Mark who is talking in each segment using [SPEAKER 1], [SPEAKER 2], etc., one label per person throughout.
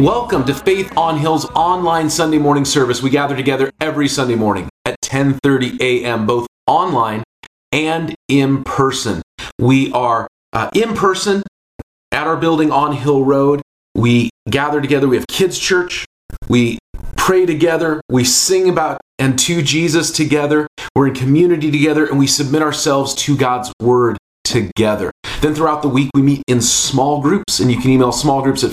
[SPEAKER 1] Welcome to Faith on Hill's online Sunday morning service. We gather together every Sunday morning at 10:30 a.m. both online and in person. We are uh, in person at our building on Hill Road. We gather together. We have kids church. We pray together. We sing about and to Jesus together. We're in community together and we submit ourselves to God's word together. Then throughout the week, we meet in small groups, and you can email small groups at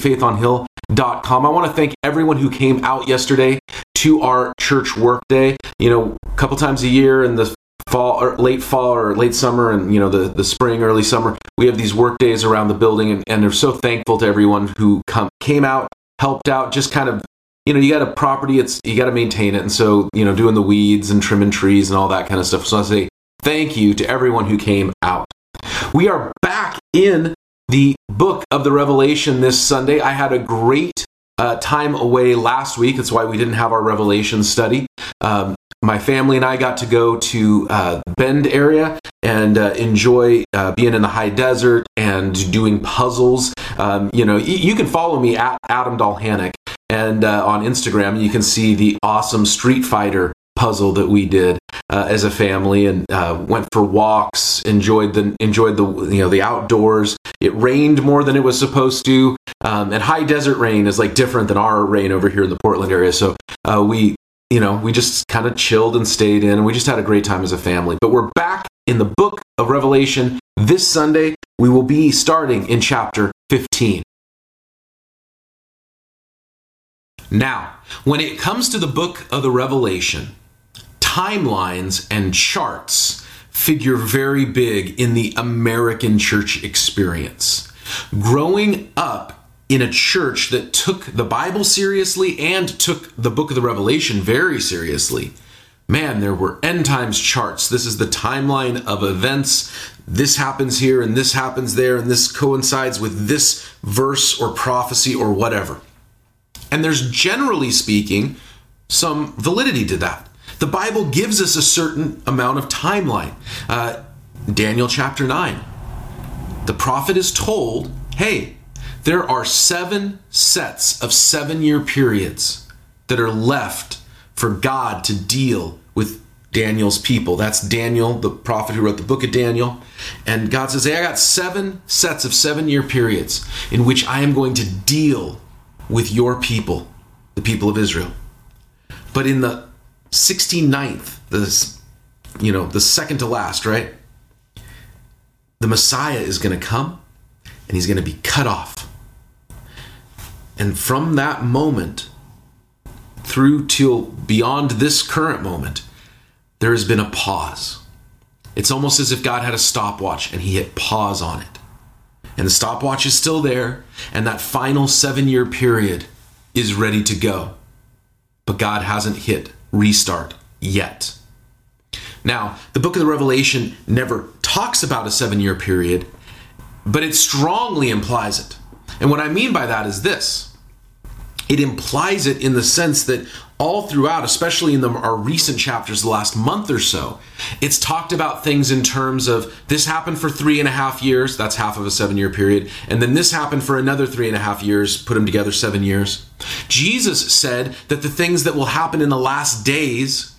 [SPEAKER 1] faithonhill.com. I want to thank everyone who came out yesterday to our church work day. You know, a couple times a year in the fall or late fall or late summer and you know the, the spring early summer we have these work days around the building and, and they're so thankful to everyone who come came out helped out just kind of you know you got a property it's you got to maintain it and so you know doing the weeds and trimming trees and all that kind of stuff so i say thank you to everyone who came out we are back in the book of the Revelation this Sunday. I had a great uh, time away last week. That's why we didn't have our Revelation study. Um, my family and I got to go to uh, Bend area and uh, enjoy uh, being in the high desert and doing puzzles. Um, you know, y- you can follow me at Adam Dalhanic and uh, on Instagram. You can see the awesome Street Fighter puzzle that we did uh, as a family and uh, went for walks enjoyed the enjoyed the you know the outdoors. It rained more than it was supposed to um, and high desert rain is like different than our rain over here in the portland area. So uh, we you know we just kind of chilled and stayed in and we just had a great time as a family. But we're back in the book of revelation. This sunday we will be starting in chapter 15 now when it comes to the book of the revelation timelines and charts figure very big in the American church experience. Growing up in a church that took the Bible seriously and took the book of the Revelation very seriously, man, there were end times charts. This is the timeline of events. This happens here and this happens there, and this coincides with this verse or prophecy or whatever. And there's generally speaking some validity to that. The Bible gives us a certain amount of timeline. Uh, Daniel chapter 9. The prophet is told, hey, there are seven sets of seven year periods that are left for God to deal with Daniel's people. That's Daniel, the prophet who wrote the book of Daniel. And God says, hey, I got seven sets of seven year periods in which I am going to deal with your people, the people of Israel. But in the 69th, this you know, the second to last, right? The Messiah is going to come and he's going to be cut off. And from that moment through till beyond this current moment, there has been a pause. It's almost as if God had a stopwatch and he hit pause on it. And the stopwatch is still there, and that final seven year period is ready to go. But God hasn't hit restart yet. Now, the book of the Revelation never talks about a seven year period, but it strongly implies it. And what I mean by that is this it implies it in the sense that all throughout, especially in the, our recent chapters, the last month or so, it's talked about things in terms of this happened for three and a half years, that's half of a seven year period, and then this happened for another three and a half years, put them together seven years. Jesus said that the things that will happen in the last days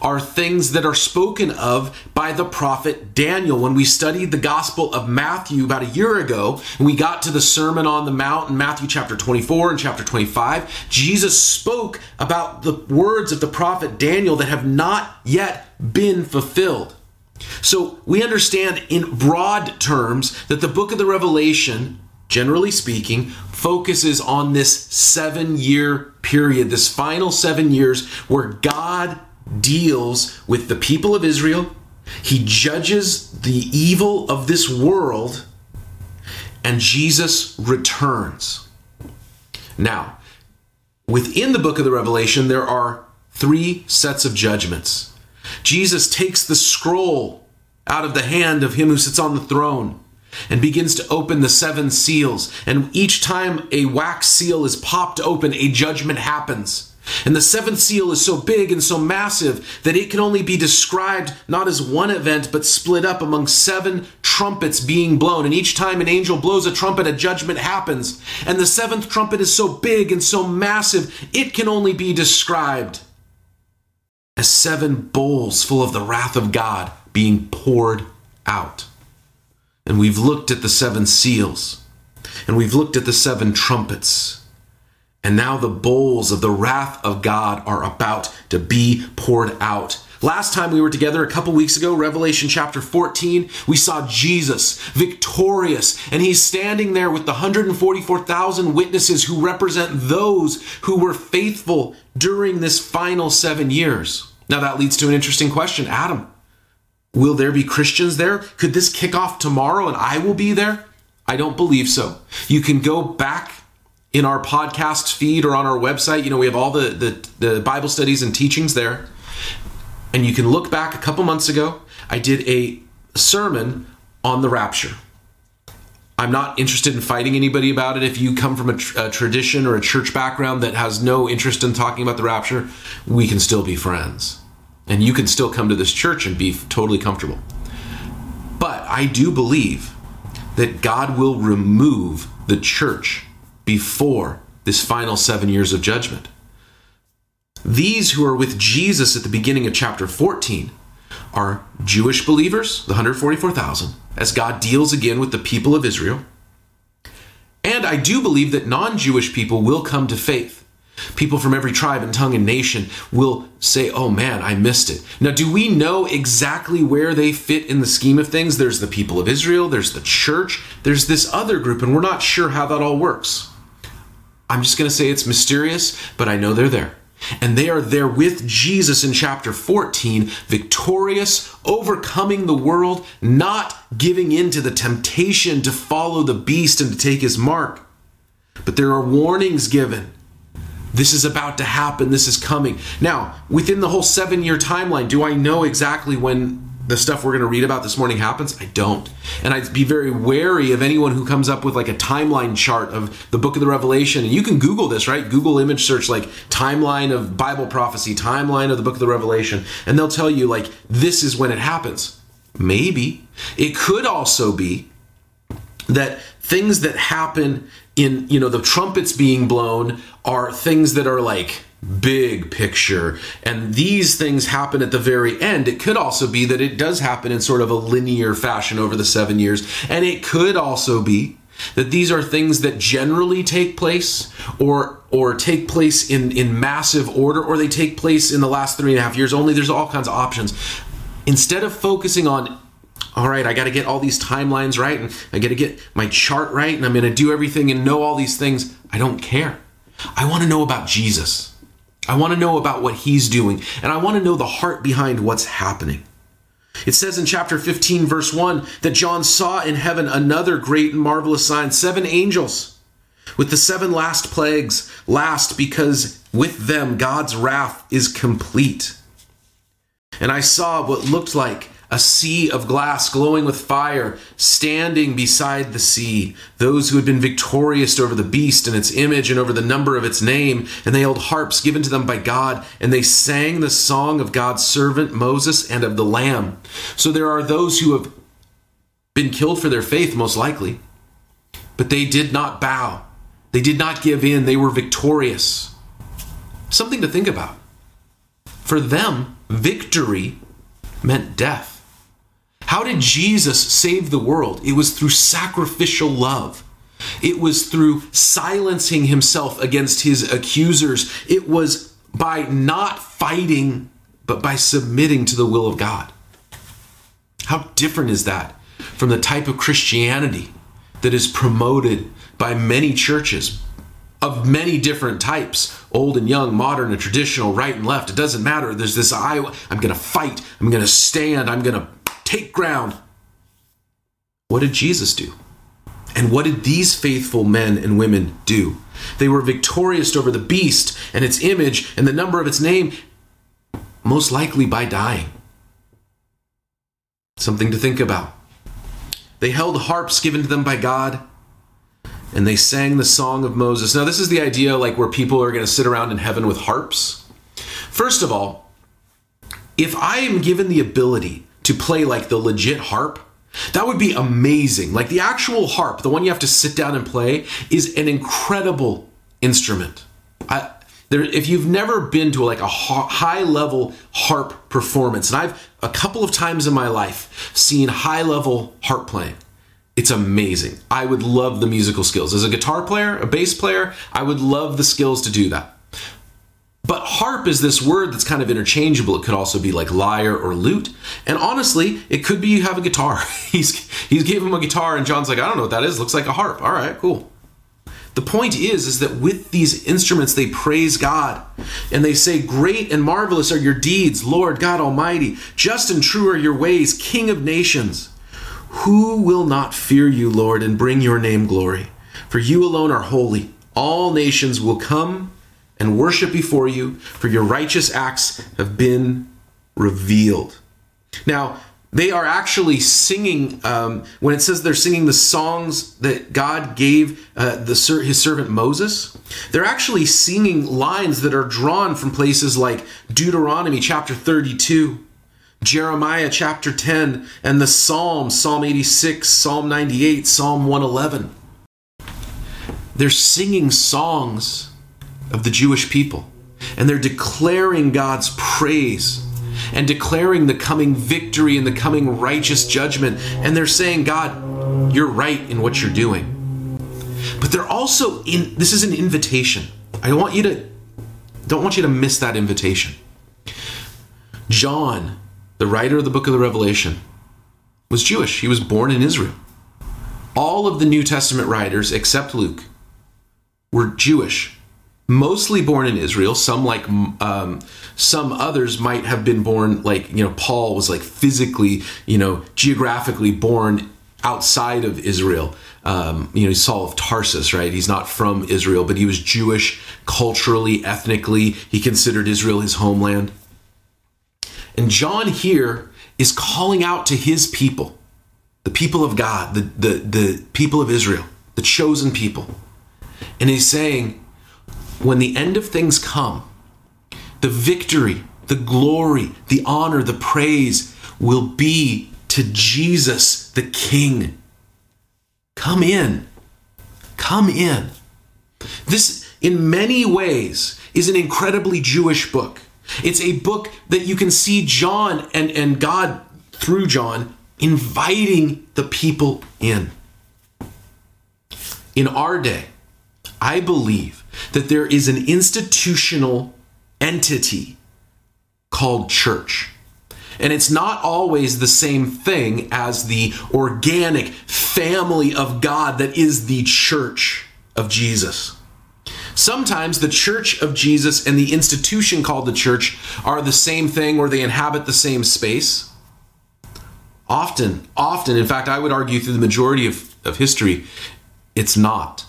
[SPEAKER 1] are things that are spoken of by the prophet Daniel. When we studied the Gospel of Matthew about a year ago, and we got to the Sermon on the Mount in Matthew chapter 24 and chapter 25, Jesus spoke about the words of the prophet Daniel that have not yet been fulfilled. So we understand in broad terms that the book of the Revelation, generally speaking, focuses on this seven year period, this final seven years where God deals with the people of Israel, he judges the evil of this world, and Jesus returns. Now, within the book of the Revelation, there are three sets of judgments. Jesus takes the scroll out of the hand of him who sits on the throne and begins to open the seven seals. And each time a wax seal is popped open, a judgment happens. And the seventh seal is so big and so massive that it can only be described not as one event, but split up among seven trumpets being blown. And each time an angel blows a trumpet, a judgment happens. And the seventh trumpet is so big and so massive, it can only be described as seven bowls full of the wrath of God being poured out. And we've looked at the seven seals, and we've looked at the seven trumpets. And now the bowls of the wrath of God are about to be poured out. Last time we were together a couple weeks ago, Revelation chapter 14, we saw Jesus victorious, and he's standing there with the 144,000 witnesses who represent those who were faithful during this final seven years. Now that leads to an interesting question Adam, will there be Christians there? Could this kick off tomorrow and I will be there? I don't believe so. You can go back in our podcast feed or on our website. You know, we have all the, the, the, Bible studies and teachings there. And you can look back a couple months ago. I did a sermon on the rapture. I'm not interested in fighting anybody about it. If you come from a, tr- a tradition or a church background that has no interest in talking about the rapture, we can still be friends. And you can still come to this church and be totally comfortable. But I do believe that God will remove the church before this final seven years of judgment. These who are with Jesus at the beginning of chapter 14 are Jewish believers, the 144,000, as God deals again with the people of Israel. And I do believe that non Jewish people will come to faith. People from every tribe and tongue and nation will say, Oh man, I missed it. Now, do we know exactly where they fit in the scheme of things? There's the people of Israel, there's the church, there's this other group, and we're not sure how that all works. I'm just going to say it's mysterious, but I know they're there. And they are there with Jesus in chapter 14, victorious, overcoming the world, not giving in to the temptation to follow the beast and to take his mark. But there are warnings given. This is about to happen. This is coming. Now, within the whole seven year timeline, do I know exactly when the stuff we're going to read about this morning happens? I don't. And I'd be very wary of anyone who comes up with like a timeline chart of the book of the Revelation. And you can Google this, right? Google image search like timeline of Bible prophecy, timeline of the book of the Revelation. And they'll tell you like this is when it happens. Maybe. It could also be that things that happen in, you know, the trumpets being blown are things that are like big picture. And these things happen at the very end. It could also be that it does happen in sort of a linear fashion over the seven years. And it could also be that these are things that generally take place or or take place in in massive order or they take place in the last three and a half years only there's all kinds of options instead of focusing on all right i got to get all these timelines right and i got to get my chart right and i'm going to do everything and know all these things i don't care i want to know about jesus I want to know about what he's doing, and I want to know the heart behind what's happening. It says in chapter 15, verse 1, that John saw in heaven another great and marvelous sign seven angels with the seven last plagues, last because with them God's wrath is complete. And I saw what looked like a sea of glass glowing with fire, standing beside the sea. Those who had been victorious over the beast and its image and over the number of its name, and they held harps given to them by God, and they sang the song of God's servant Moses and of the Lamb. So there are those who have been killed for their faith, most likely, but they did not bow. They did not give in. They were victorious. Something to think about. For them, victory meant death. How did Jesus save the world? It was through sacrificial love. It was through silencing himself against his accusers. It was by not fighting, but by submitting to the will of God. How different is that from the type of Christianity that is promoted by many churches of many different types old and young, modern and traditional, right and left? It doesn't matter. There's this I, I'm going to fight, I'm going to stand, I'm going to take ground. What did Jesus do? And what did these faithful men and women do? They were victorious over the beast and its image and the number of its name, most likely by dying. Something to think about. They held harps given to them by God, and they sang the song of Moses. Now, this is the idea like where people are going to sit around in heaven with harps. First of all, if I am given the ability to play like the legit harp, that would be amazing. Like the actual harp, the one you have to sit down and play, is an incredible instrument. I, there, if you've never been to like a high level harp performance, and I've a couple of times in my life seen high level harp playing, it's amazing. I would love the musical skills. As a guitar player, a bass player, I would love the skills to do that. But harp is this word that's kind of interchangeable. It could also be like lyre or lute. And honestly, it could be you have a guitar. he's he's gave him a guitar and John's like, I don't know what that is. Looks like a harp. All right, cool. The point is is that with these instruments they praise God and they say great and marvelous are your deeds, Lord God Almighty. Just and true are your ways, King of nations. Who will not fear you, Lord, and bring your name glory? For you alone are holy. All nations will come and worship before you, for your righteous acts have been revealed. Now, they are actually singing, um, when it says they're singing the songs that God gave uh, the, his servant Moses, they're actually singing lines that are drawn from places like Deuteronomy chapter 32. Jeremiah chapter 10 and the Psalms, Psalm 86, Psalm 98, Psalm 111. They're singing songs of the Jewish people. And they're declaring God's praise and declaring the coming victory and the coming righteous judgment. And they're saying, God, you're right in what you're doing. But they're also in this is an invitation. I want you to don't want you to miss that invitation. John, the writer of the book of the Revelation, was Jewish. He was born in Israel. All of the New Testament writers, except Luke, were Jewish mostly born in Israel. Some like um, some others might have been born like you know Paul was like physically you know geographically born outside of Israel. Um, you know, Saul of Tarsus, right? He's not from Israel, but he was Jewish culturally, ethnically. He considered Israel his homeland. And John here is calling out to his people, the people of God, the, the, the people of Israel, the chosen people. And he's saying, when the end of things come, the victory, the glory, the honor, the praise will be to Jesus the King. Come in. Come in. This, in many ways, is an incredibly Jewish book. It's a book that you can see John and, and God, through John, inviting the people in. In our day, I believe that there is an institutional entity called church. And it's not always the same thing as the organic family of God that is the church of Jesus. Sometimes the church of Jesus and the institution called the church are the same thing or they inhabit the same space. Often, often, in fact, I would argue through the majority of, of history, it's not.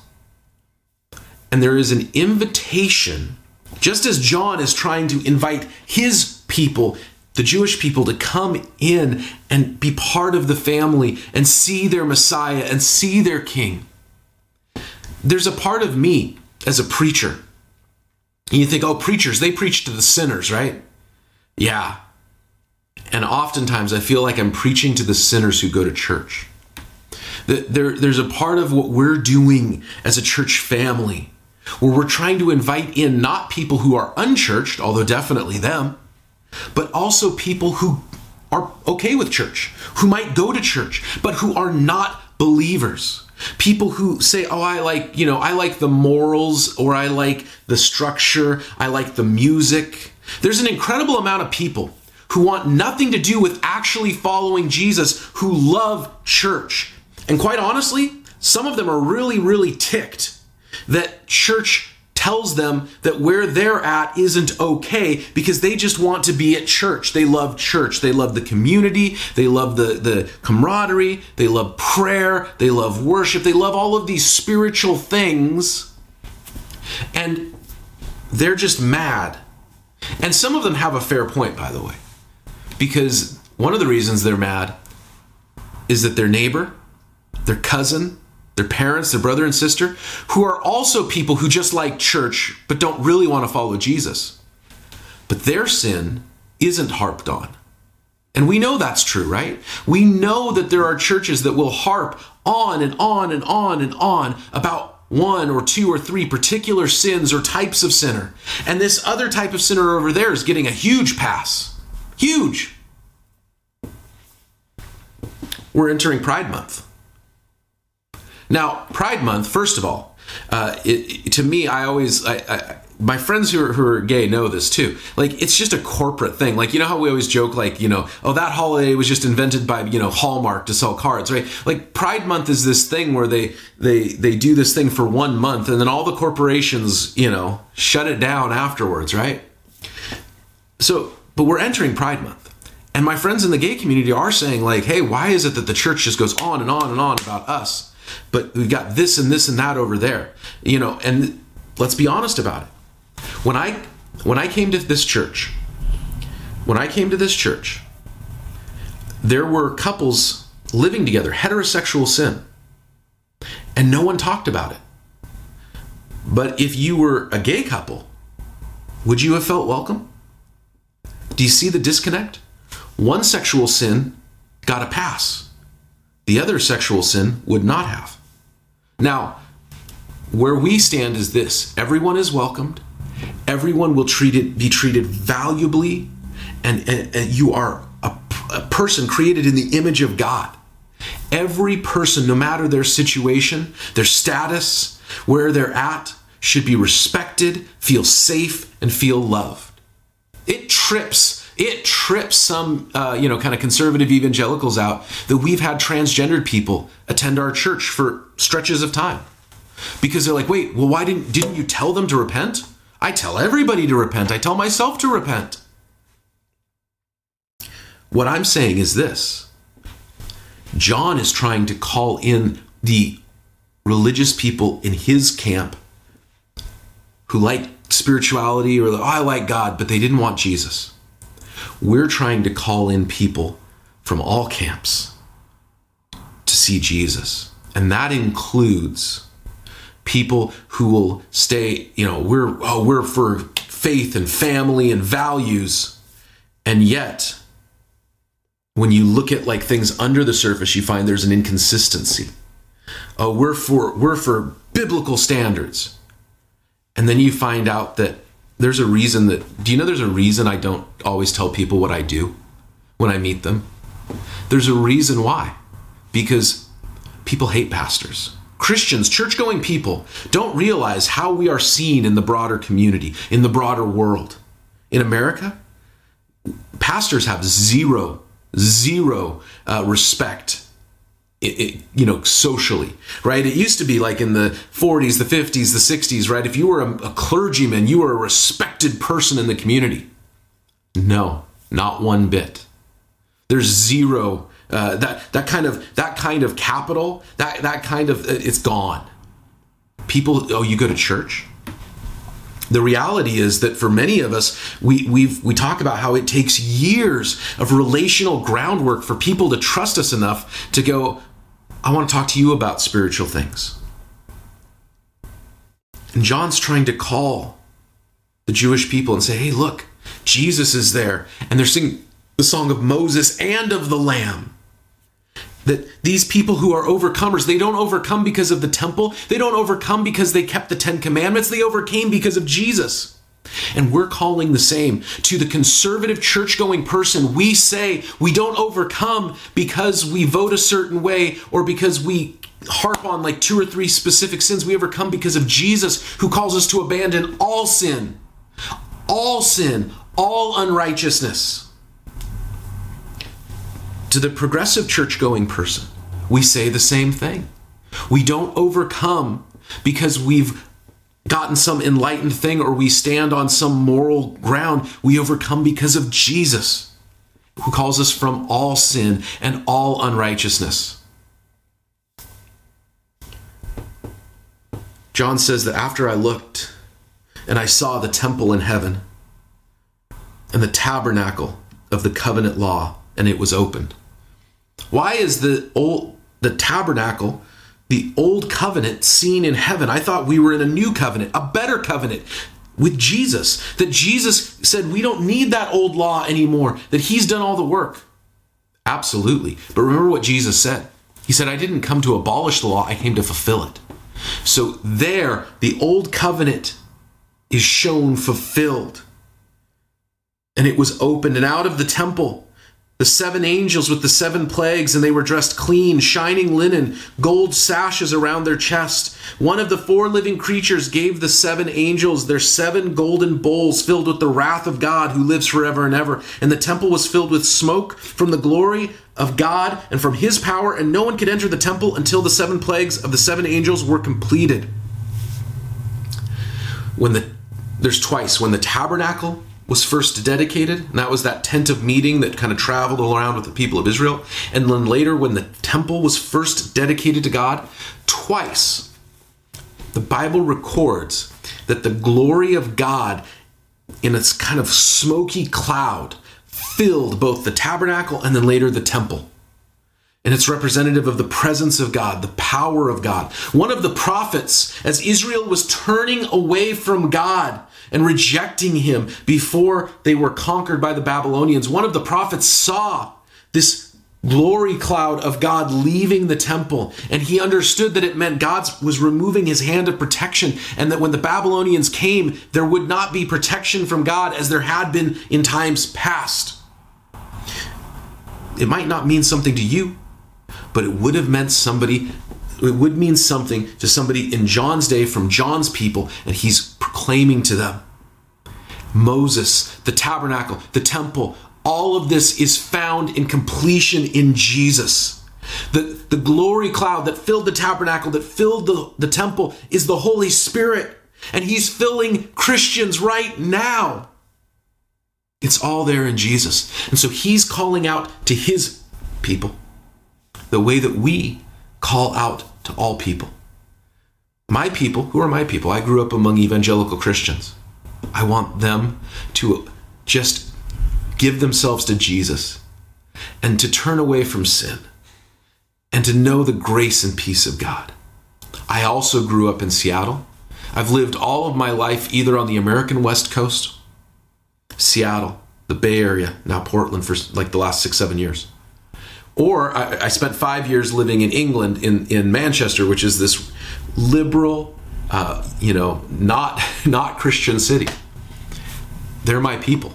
[SPEAKER 1] And there is an invitation, just as John is trying to invite his people, the Jewish people, to come in and be part of the family and see their Messiah and see their King. There's a part of me as a preacher. And you think, oh, preachers, they preach to the sinners, right? Yeah. And oftentimes I feel like I'm preaching to the sinners who go to church. There, there's a part of what we're doing as a church family where we're trying to invite in not people who are unchurched, although definitely them, but also people who are okay with church, who might go to church, but who are not believers. People who say, "Oh, I like, you know, I like the morals or I like the structure, I like the music." There's an incredible amount of people who want nothing to do with actually following Jesus, who love church. And quite honestly, some of them are really really ticked that church tells them that where they're at isn't okay because they just want to be at church. They love church. They love the community. They love the, the camaraderie. They love prayer. They love worship. They love all of these spiritual things. And they're just mad. And some of them have a fair point, by the way, because one of the reasons they're mad is that their neighbor, their cousin, their parents, their brother and sister, who are also people who just like church but don't really want to follow Jesus. But their sin isn't harped on. And we know that's true, right? We know that there are churches that will harp on and on and on and on about one or two or three particular sins or types of sinner. And this other type of sinner over there is getting a huge pass. Huge. We're entering Pride Month. Now, Pride Month, first of all, uh, it, to me, I always, I, I, my friends who are, who are gay know this too. Like, it's just a corporate thing. Like, you know how we always joke, like, you know, oh, that holiday was just invented by, you know, Hallmark to sell cards, right? Like, Pride Month is this thing where they they they do this thing for one month, and then all the corporations, you know, shut it down afterwards, right? So, but we're entering Pride Month. And my friends in the gay community are saying, like, hey, why is it that the church just goes on and on and on about us? But we've got this and this and that over there, you know, and let's be honest about it. When I when I came to this church, when I came to this church, there were couples living together, heterosexual sin, and no one talked about it. But if you were a gay couple, would you have felt welcome? Do you see the disconnect? One sexual sin got a pass, the other sexual sin would not have. Now, where we stand is this everyone is welcomed, everyone will treat it, be treated valuably, and, and, and you are a, a person created in the image of God. Every person, no matter their situation, their status, where they're at, should be respected, feel safe, and feel loved. It trips it trips some uh, you know kind of conservative evangelicals out that we've had transgendered people attend our church for stretches of time. Because they're like wait well why didn't didn't you tell them to repent? I tell everybody to repent. I tell myself to repent. What i'm saying is this. John is trying to call in the religious people in his camp who like spirituality or oh, i like god but they didn't want jesus we're trying to call in people from all camps to see Jesus. And that includes people who will stay, you know, we're oh, we're for faith and family and values. And yet when you look at like things under the surface, you find there's an inconsistency. Oh, we're for we're for biblical standards. And then you find out that there's a reason that do you know there's a reason I don't always tell people what I do when I meet them? There's a reason why. Because people hate pastors. Christians, church going people, don't realize how we are seen in the broader community, in the broader world. In America, pastors have zero, zero uh, respect it, it, you know, socially, right? It used to be like in the 40s, the 50s, the 60s, right? If you were a, a clergyman, you were a respected person in the community. No, not one bit. There's zero uh, that that kind of that kind of capital that that kind of uh, it's gone. People, oh, you go to church. The reality is that for many of us, we we we talk about how it takes years of relational groundwork for people to trust us enough to go, I want to talk to you about spiritual things. And John's trying to call the Jewish people and say, hey, look, Jesus is there. And they're singing the song of Moses and of the Lamb. That these people who are overcomers, they don't overcome because of the temple. They don't overcome because they kept the Ten Commandments. They overcame because of Jesus. And we're calling the same to the conservative church going person. We say we don't overcome because we vote a certain way or because we harp on like two or three specific sins. We overcome because of Jesus who calls us to abandon all sin, all sin, all unrighteousness. To the progressive church going person, we say the same thing. We don't overcome because we've gotten some enlightened thing or we stand on some moral ground. We overcome because of Jesus, who calls us from all sin and all unrighteousness. John says that after I looked and I saw the temple in heaven and the tabernacle of the covenant law, and it was opened. Why is the old the tabernacle, the old covenant seen in heaven? I thought we were in a new covenant, a better covenant with Jesus. That Jesus said we don't need that old law anymore, that he's done all the work. Absolutely. But remember what Jesus said. He said, I didn't come to abolish the law, I came to fulfill it. So there, the old covenant is shown fulfilled. And it was opened, and out of the temple the seven angels with the seven plagues, and they were dressed clean, shining linen, gold sashes around their chest. One of the four living creatures gave the seven angels their seven golden bowls filled with the wrath of God who lives forever and ever. And the temple was filled with smoke from the glory of God and from his power, and no one could enter the temple until the seven plagues of the seven angels were completed. When the there's twice when the tabernacle was first dedicated, and that was that tent of meeting that kind of traveled around with the people of Israel. And then later, when the temple was first dedicated to God, twice the Bible records that the glory of God in its kind of smoky cloud filled both the tabernacle and then later the temple. And it's representative of the presence of God, the power of God. One of the prophets, as Israel was turning away from God, and rejecting him before they were conquered by the Babylonians. One of the prophets saw this glory cloud of God leaving the temple, and he understood that it meant God was removing his hand of protection, and that when the Babylonians came, there would not be protection from God as there had been in times past. It might not mean something to you, but it would have meant somebody it would mean something to somebody in John's day from John's people, and he's proclaiming to them. Moses, the tabernacle, the temple, all of this is found in completion in Jesus. The, the glory cloud that filled the tabernacle, that filled the, the temple, is the Holy Spirit. And He's filling Christians right now. It's all there in Jesus. And so He's calling out to His people the way that we call out to all people. My people, who are my people? I grew up among evangelical Christians. I want them to just give themselves to Jesus and to turn away from sin and to know the grace and peace of God. I also grew up in Seattle. I've lived all of my life either on the American West Coast, Seattle, the Bay Area, now Portland for like the last six, seven years. Or I, I spent five years living in England, in, in Manchester, which is this liberal, uh, you know, not not Christian city. They're my people.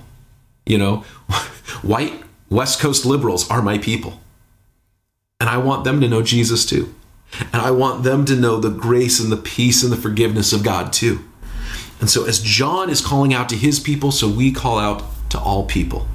[SPEAKER 1] You know, white West Coast liberals are my people. And I want them to know Jesus too. And I want them to know the grace and the peace and the forgiveness of God too. And so, as John is calling out to his people, so we call out to all people.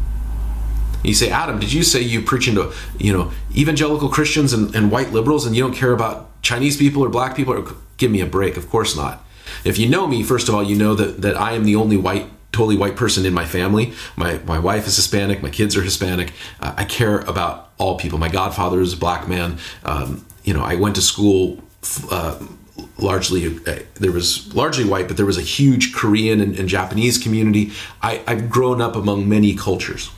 [SPEAKER 1] You say, Adam, did you say you preach into, you know, evangelical Christians and, and white liberals and you don't care about Chinese people or black people? Or, give me a break. Of course not. If you know me, first of all, you know that, that I am the only white, totally white person in my family. My, my wife is Hispanic. My kids are Hispanic. Uh, I care about all people. My godfather is a black man. Um, you know, I went to school uh, largely uh, there was largely white, but there was a huge Korean and, and Japanese community. I, I've grown up among many cultures.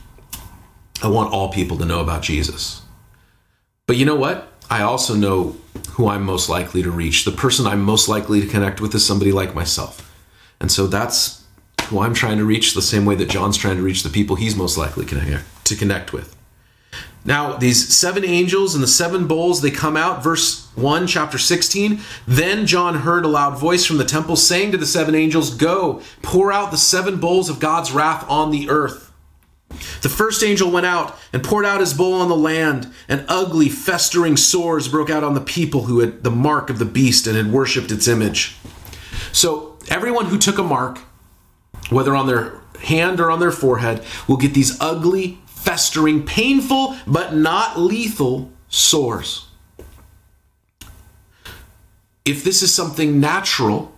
[SPEAKER 1] I want all people to know about Jesus. But you know what? I also know who I'm most likely to reach. The person I'm most likely to connect with is somebody like myself. And so that's who I'm trying to reach the same way that John's trying to reach the people he's most likely to connect with. Now, these seven angels and the seven bowls, they come out, verse 1, chapter 16. Then John heard a loud voice from the temple saying to the seven angels, Go, pour out the seven bowls of God's wrath on the earth. The first angel went out and poured out his bowl on the land, and ugly, festering sores broke out on the people who had the mark of the beast and had worshipped its image. So, everyone who took a mark, whether on their hand or on their forehead, will get these ugly, festering, painful, but not lethal sores. If this is something natural,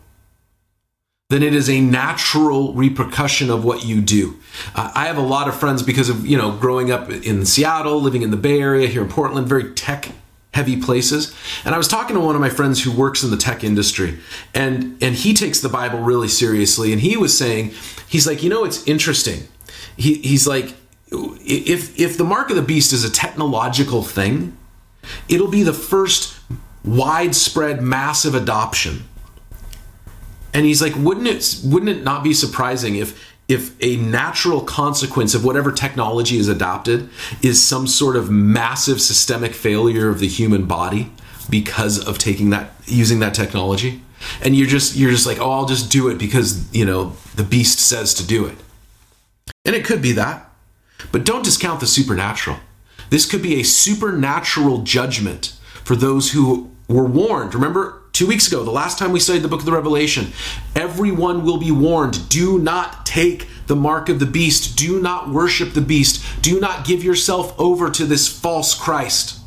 [SPEAKER 1] then it is a natural repercussion of what you do. Uh, I have a lot of friends because of, you know, growing up in Seattle, living in the Bay Area, here in Portland, very tech heavy places. And I was talking to one of my friends who works in the tech industry and and he takes the Bible really seriously and he was saying he's like, "You know, it's interesting." He he's like if if the mark of the beast is a technological thing, it'll be the first widespread massive adoption. And he's like, wouldn't it wouldn't it not be surprising if if a natural consequence of whatever technology is adopted is some sort of massive systemic failure of the human body because of taking that using that technology and you're just you're just like oh I'll just do it because you know the beast says to do it. And it could be that but don't discount the supernatural. This could be a supernatural judgment for those who were warned. Remember Two weeks ago, the last time we studied the book of the Revelation, everyone will be warned do not take the mark of the beast, do not worship the beast, do not give yourself over to this false Christ.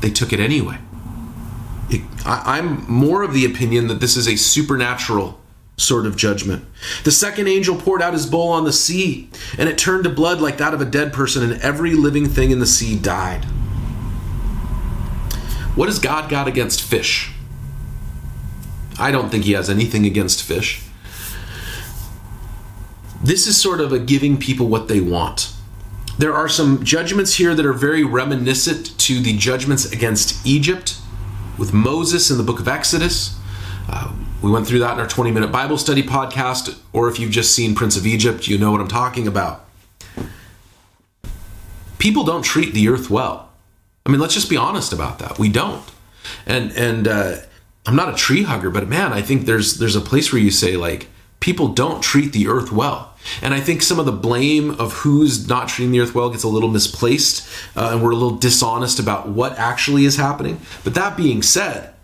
[SPEAKER 1] They took it anyway. It, I, I'm more of the opinion that this is a supernatural sort of judgment. The second angel poured out his bowl on the sea, and it turned to blood like that of a dead person, and every living thing in the sea died. What has God got against fish? I don't think he has anything against fish. This is sort of a giving people what they want. There are some judgments here that are very reminiscent to the judgments against Egypt with Moses in the book of Exodus. Uh, we went through that in our 20 minute Bible study podcast, or if you've just seen Prince of Egypt, you know what I'm talking about. People don't treat the earth well. I mean, let's just be honest about that. We don't. And, and, uh, I'm not a tree hugger, but man, I think there's there's a place where you say like people don't treat the earth well. And I think some of the blame of who's not treating the earth well gets a little misplaced, uh, and we're a little dishonest about what actually is happening. But that being said,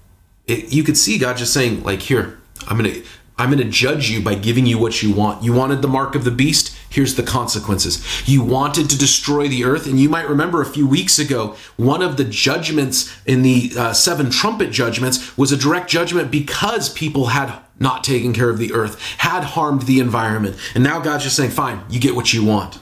[SPEAKER 1] it, you could see God just saying, like, here, I'm gonna I'm to judge you by giving you what you want. You wanted the mark of the beast? Here's the consequences. You wanted to destroy the earth, and you might remember a few weeks ago, one of the judgments in the uh, seven trumpet judgments was a direct judgment because people had not taken care of the earth, had harmed the environment. And now God's just saying, fine, you get what you want.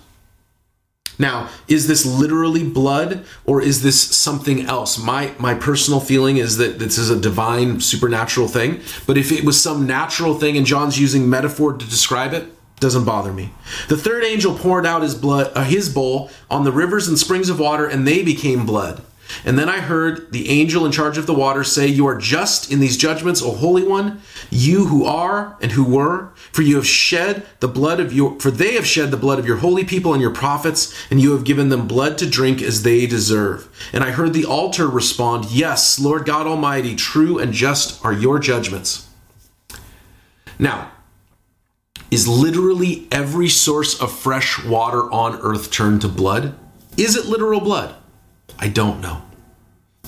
[SPEAKER 1] Now, is this literally blood or is this something else? My my personal feeling is that this is a divine supernatural thing, but if it was some natural thing and John's using metaphor to describe it, doesn't bother me. The third angel poured out his blood uh, his bowl on the rivers and springs of water and they became blood. And then I heard the angel in charge of the water say, You are just in these judgments, O Holy One, you who are and who were, for you have shed the blood of your for they have shed the blood of your holy people and your prophets, and you have given them blood to drink as they deserve. And I heard the altar respond, Yes, Lord God Almighty, true and just are your judgments. Now, is literally every source of fresh water on earth turned to blood? Is it literal blood? I don't know.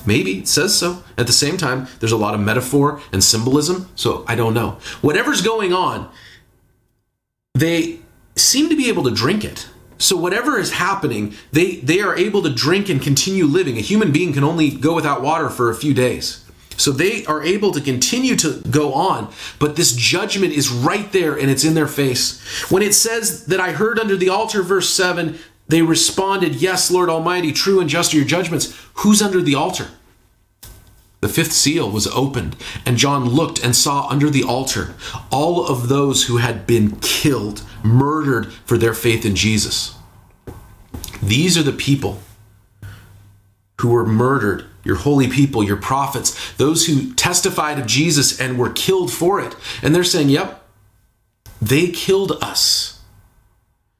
[SPEAKER 1] Maybe it says so. At the same time, there's a lot of metaphor and symbolism, so I don't know. Whatever's going on, they seem to be able to drink it. So whatever is happening, they they are able to drink and continue living. A human being can only go without water for a few days. So they are able to continue to go on, but this judgment is right there and it's in their face. When it says that I heard under the altar, verse 7, they responded, Yes, Lord Almighty, true and just are your judgments. Who's under the altar? The fifth seal was opened, and John looked and saw under the altar all of those who had been killed, murdered for their faith in Jesus. These are the people who were murdered, your holy people, your prophets, those who testified of Jesus and were killed for it. And they're saying, Yep, they killed us.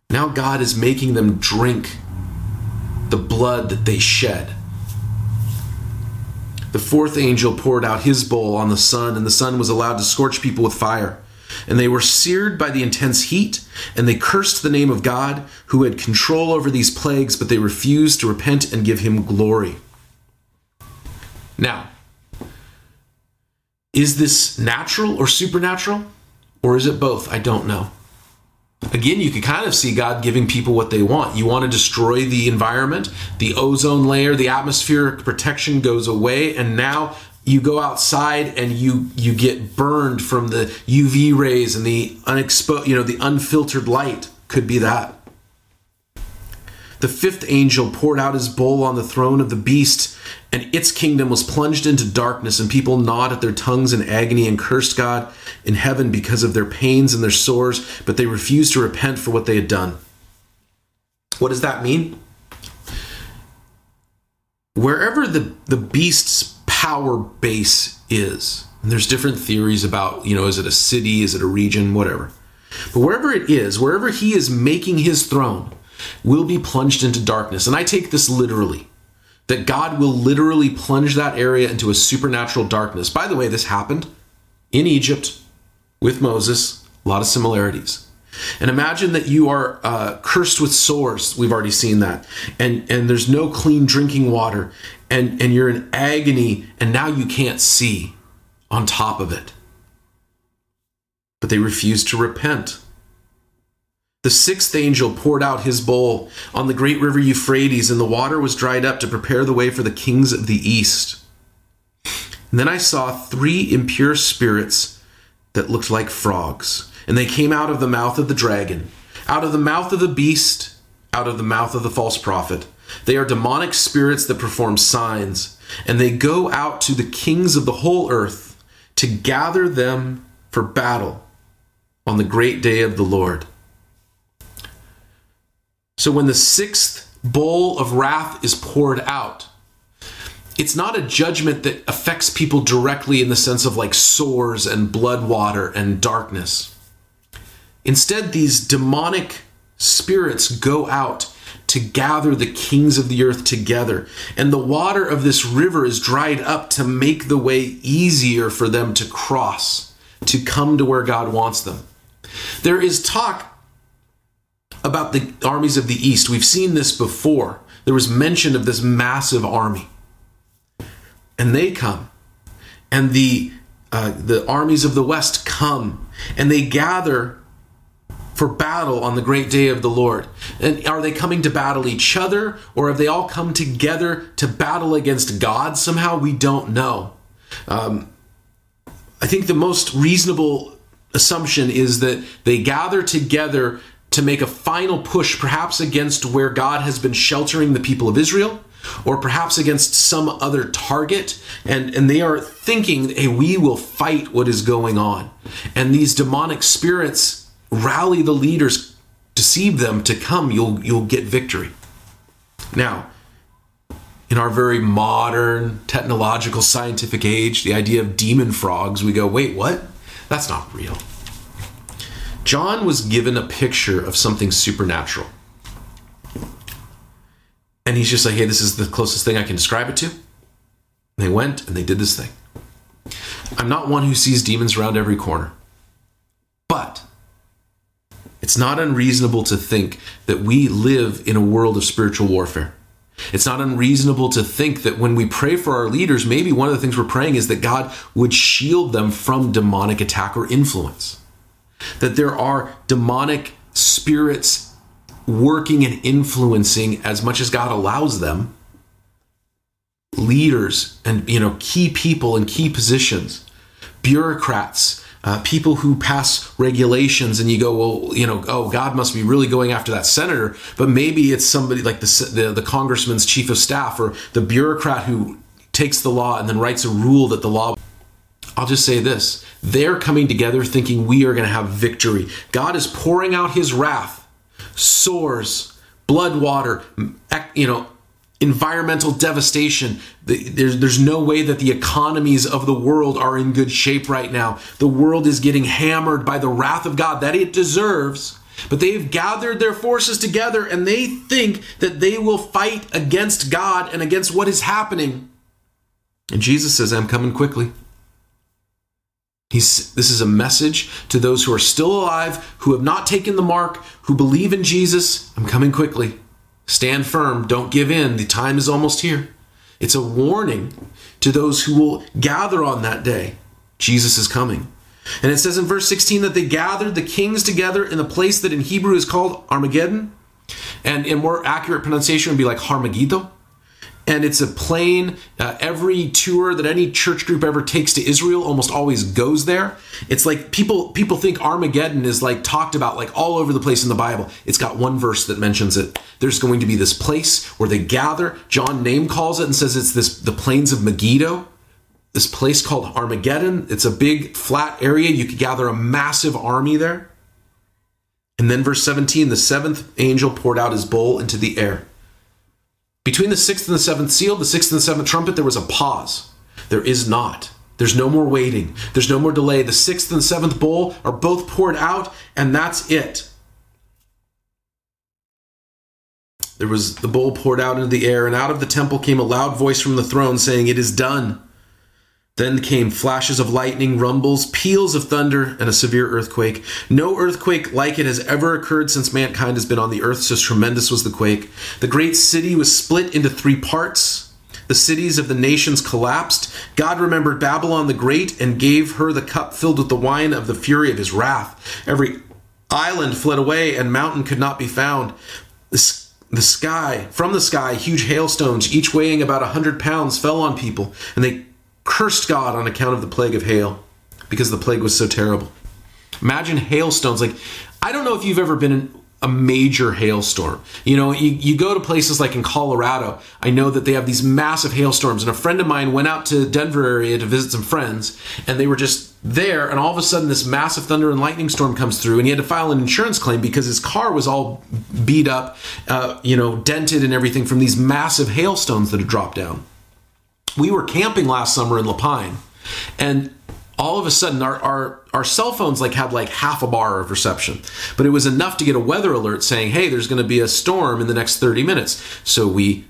[SPEAKER 1] Now God is making them drink the blood that they shed. The fourth angel poured out his bowl on the sun, and the sun was allowed to scorch people with fire. And they were seared by the intense heat, and they cursed the name of God, who had control over these plagues, but they refused to repent and give him glory. Now, is this natural or supernatural? Or is it both? I don't know again, you can kind of see God giving people what they want. You want to destroy the environment, the ozone layer, the atmospheric protection goes away, and now you go outside and you you get burned from the UV rays and the unexposed, you know, the unfiltered light. Could be that. The fifth angel poured out his bowl on the throne of the beast, and its kingdom was plunged into darkness, and people gnawed at their tongues in agony and cursed God in heaven because of their pains and their sores, but they refused to repent for what they had done. What does that mean? Wherever the, the beast's power base is, and there's different theories about, you know, is it a city, is it a region, whatever. But wherever it is, wherever he is making his throne, will be plunged into darkness. And I take this literally that God will literally plunge that area into a supernatural darkness. By the way, this happened in Egypt with Moses, a lot of similarities. And imagine that you are uh, cursed with sores. We've already seen that. And, and there's no clean drinking water. And, and you're in agony, and now you can't see on top of it. But they refused to repent. The sixth angel poured out his bowl on the great river Euphrates, and the water was dried up to prepare the way for the kings of the east. And then I saw three impure spirits that looked like frogs, and they came out of the mouth of the dragon, out of the mouth of the beast, out of the mouth of the false prophet. They are demonic spirits that perform signs, and they go out to the kings of the whole earth to gather them for battle on the great day of the Lord. So when the sixth bowl of wrath is poured out, it's not a judgment that affects people directly in the sense of like sores and blood water and darkness. Instead, these demonic spirits go out to gather the kings of the earth together. And the water of this river is dried up to make the way easier for them to cross, to come to where God wants them. There is talk about the armies of the east. We've seen this before. There was mention of this massive army. And they come. And the uh, the armies of the west come and they gather for battle on the great day of the Lord. And are they coming to battle each other or have they all come together to battle against God somehow? We don't know. Um, I think the most reasonable assumption is that they gather together to make a final push, perhaps against where God has been sheltering the people of Israel, or perhaps against some other target. And, and they are thinking, hey, we will fight what is going on. And these demonic spirits rally the leaders, deceive them to come, you'll, you'll get victory. Now, in our very modern technological scientific age, the idea of demon frogs, we go, wait, what? That's not real. John was given a picture of something supernatural. And he's just like, hey, this is the closest thing I can describe it to. And they went and they did this thing. I'm not one who sees demons around every corner. But it's not unreasonable to think that we live in a world of spiritual warfare. It's not unreasonable to think that when we pray for our leaders, maybe one of the things we're praying is that God would shield them from demonic attack or influence. That there are demonic spirits working and influencing as much as God allows them leaders and you know key people in key positions bureaucrats uh, people who pass regulations and you go well you know oh god must be really going after that senator but maybe it's somebody like the, the, the congressman's chief of staff or the bureaucrat who takes the law and then writes a rule that the law I'll just say this. They're coming together thinking we are going to have victory. God is pouring out his wrath, sores, blood water, you know, environmental devastation. There's, there's no way that the economies of the world are in good shape right now. The world is getting hammered by the wrath of God that it deserves. But they've gathered their forces together and they think that they will fight against God and against what is happening. And Jesus says, I'm coming quickly. He's, this is a message to those who are still alive, who have not taken the mark, who believe in Jesus. I'm coming quickly. Stand firm. Don't give in. The time is almost here. It's a warning to those who will gather on that day. Jesus is coming. And it says in verse 16 that they gathered the kings together in the place that in Hebrew is called Armageddon. And in more accurate pronunciation would be like Harmageddo and it's a plain uh, every tour that any church group ever takes to israel almost always goes there. It's like people people think armageddon is like talked about like all over the place in the bible. It's got one verse that mentions it. There's going to be this place where they gather. John name calls it and says it's this the plains of megiddo. This place called armageddon. It's a big flat area. You could gather a massive army there. And then, verse 17 the seventh angel poured out his bowl into the air. Between the sixth and the seventh seal, the sixth and the seventh trumpet, there was a pause. There is not. There's no more waiting. There's no more delay. The sixth and seventh bowl are both poured out, and that's it. There was the bowl poured out into the air, and out of the temple came a loud voice from the throne saying, It is done. Then came flashes of lightning, rumbles, peals of thunder, and a severe earthquake. No earthquake like it has ever occurred since mankind has been on the earth, so tremendous was the quake. The great city was split into three parts. The cities of the nations collapsed. God remembered Babylon the Great and gave her the cup filled with the wine of the fury of his wrath. Every island fled away, and mountain could not be found. The, the sky, from the sky, huge hailstones, each weighing about a hundred pounds, fell on people, and they cursed God on account of the plague of hail, because the plague was so terrible. Imagine hailstones. Like, I don't know if you've ever been in a major hailstorm. You know, you, you go to places like in Colorado, I know that they have these massive hailstorms. And a friend of mine went out to Denver area to visit some friends, and they were just there. And all of a sudden, this massive thunder and lightning storm comes through, and he had to file an insurance claim because his car was all beat up, uh, you know, dented and everything from these massive hailstones that had dropped down. We were camping last summer in La Pine, and all of a sudden our, our our cell phones like had like half a bar of reception. But it was enough to get a weather alert saying hey there's going to be a storm in the next 30 minutes. So we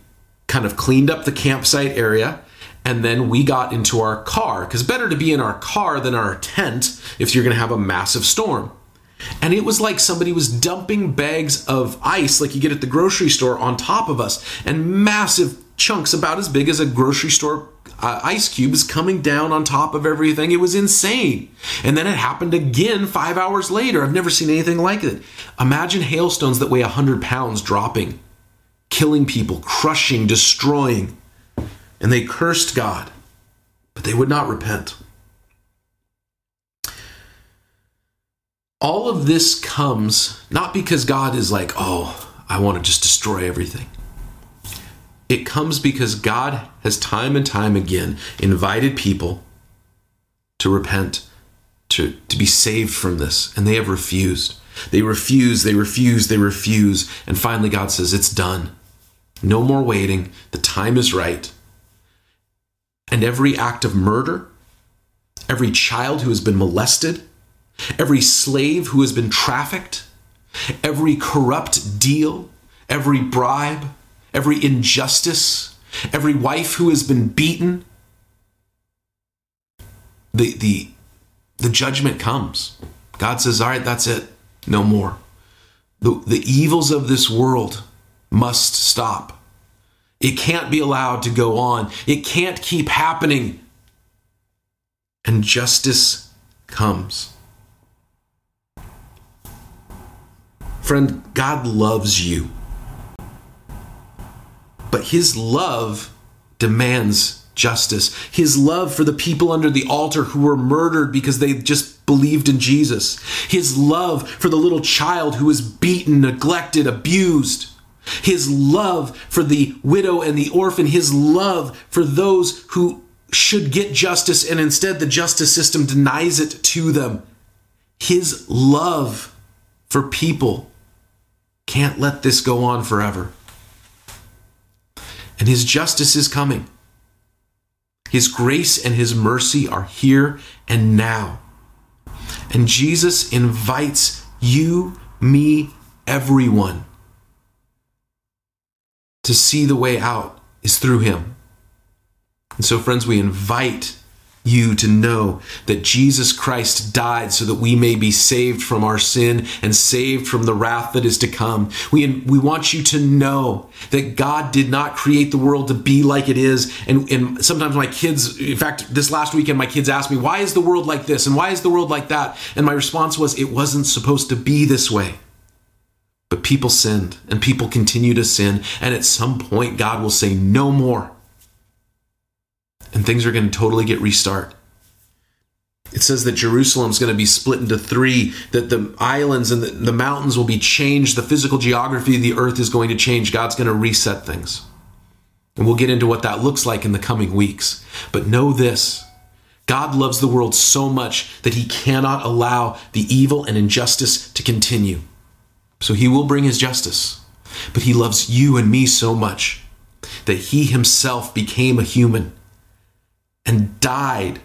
[SPEAKER 1] kind of cleaned up the campsite area and then we got into our car because better to be in our car than our tent if you're going to have a massive storm. And it was like somebody was dumping bags of ice like you get at the grocery store on top of us and massive chunks about as big as a grocery store uh, ice cubes coming down on top of everything. It was insane. And then it happened again five hours later. I've never seen anything like it. Imagine hailstones that weigh 100 pounds dropping, killing people, crushing, destroying. And they cursed God, but they would not repent. All of this comes not because God is like, oh, I want to just destroy everything. It comes because God has time and time again invited people to repent, to, to be saved from this, and they have refused. They refuse, they refuse, they refuse, and finally God says, It's done. No more waiting. The time is right. And every act of murder, every child who has been molested, every slave who has been trafficked, every corrupt deal, every bribe, every injustice, every wife who has been beaten. The, the, the judgment comes. God says, All right, that's it. No more. The, the evils of this world must stop. It can't be allowed to go on. It can't keep happening. And justice comes. Friend, God loves you. But his love demands justice. His love for the people under the altar who were murdered because they just believed in Jesus. His love for the little child who was beaten, neglected, abused. His love for the widow and the orphan. His love for those who should get justice and instead the justice system denies it to them. His love for people can't let this go on forever and his justice is coming. His grace and his mercy are here and now. And Jesus invites you, me, everyone to see the way out is through him. And so, friends, we invite you to know that Jesus Christ died so that we may be saved from our sin and saved from the wrath that is to come. We, we want you to know that God did not create the world to be like it is. And, and sometimes my kids, in fact, this last weekend, my kids asked me, why is the world like this? And why is the world like that? And my response was, it wasn't supposed to be this way. But people sinned and people continue to sin. And at some point, God will say, no more and things are going to totally get restart. It says that Jerusalem's going to be split into three, that the islands and the, the mountains will be changed, the physical geography of the earth is going to change. God's going to reset things. And we'll get into what that looks like in the coming weeks. But know this God loves the world so much that he cannot allow the evil and injustice to continue. So he will bring his justice. But he loves you and me so much that he himself became a human and died,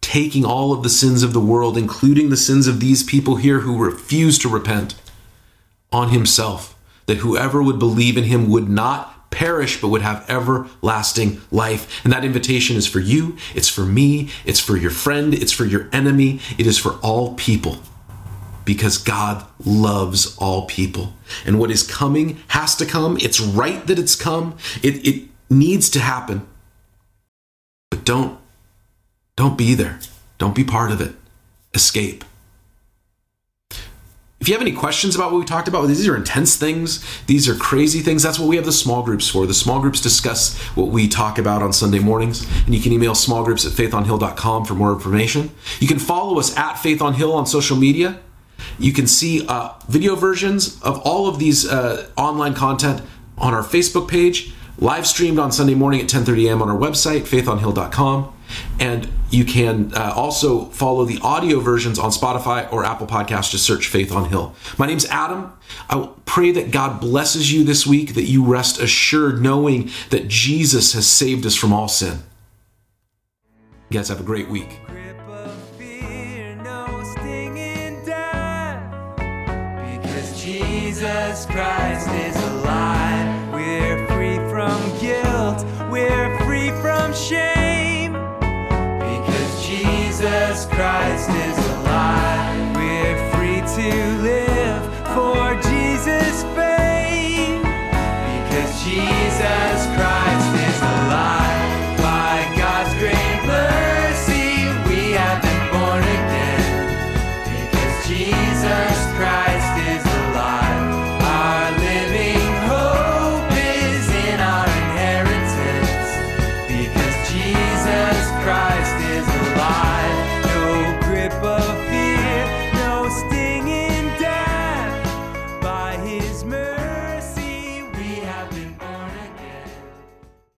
[SPEAKER 1] taking all of the sins of the world, including the sins of these people here who refuse to repent, on himself, that whoever would believe in him would not perish but would have everlasting life. And that invitation is for you, it's for me, it's for your friend, it's for your enemy, it is for all people because God loves all people. And what is coming has to come. It's right that it's come. It, it needs to happen. But don't don't be there. Don't be part of it. Escape. If you have any questions about what we talked about, these are intense things. These are crazy things. That's what we have the small groups for. The small groups discuss what we talk about on Sunday mornings. And you can email smallgroups at faithonhill.com for more information. You can follow us at Faith on Hill on social media. You can see uh, video versions of all of these uh, online content on our Facebook page, live streamed on Sunday morning at 10:30 a.m. on our website, faithonhill.com, and you can uh, also follow the audio versions on Spotify or Apple Podcasts. Just search Faith on Hill. My name's Adam. I pray that God blesses you this week, that you rest assured knowing that Jesus has saved us from all sin. You guys have a great week.
[SPEAKER 2] Because Jesus Christ is alive. We're free from guilt, we're free from shame. Jesus Christ is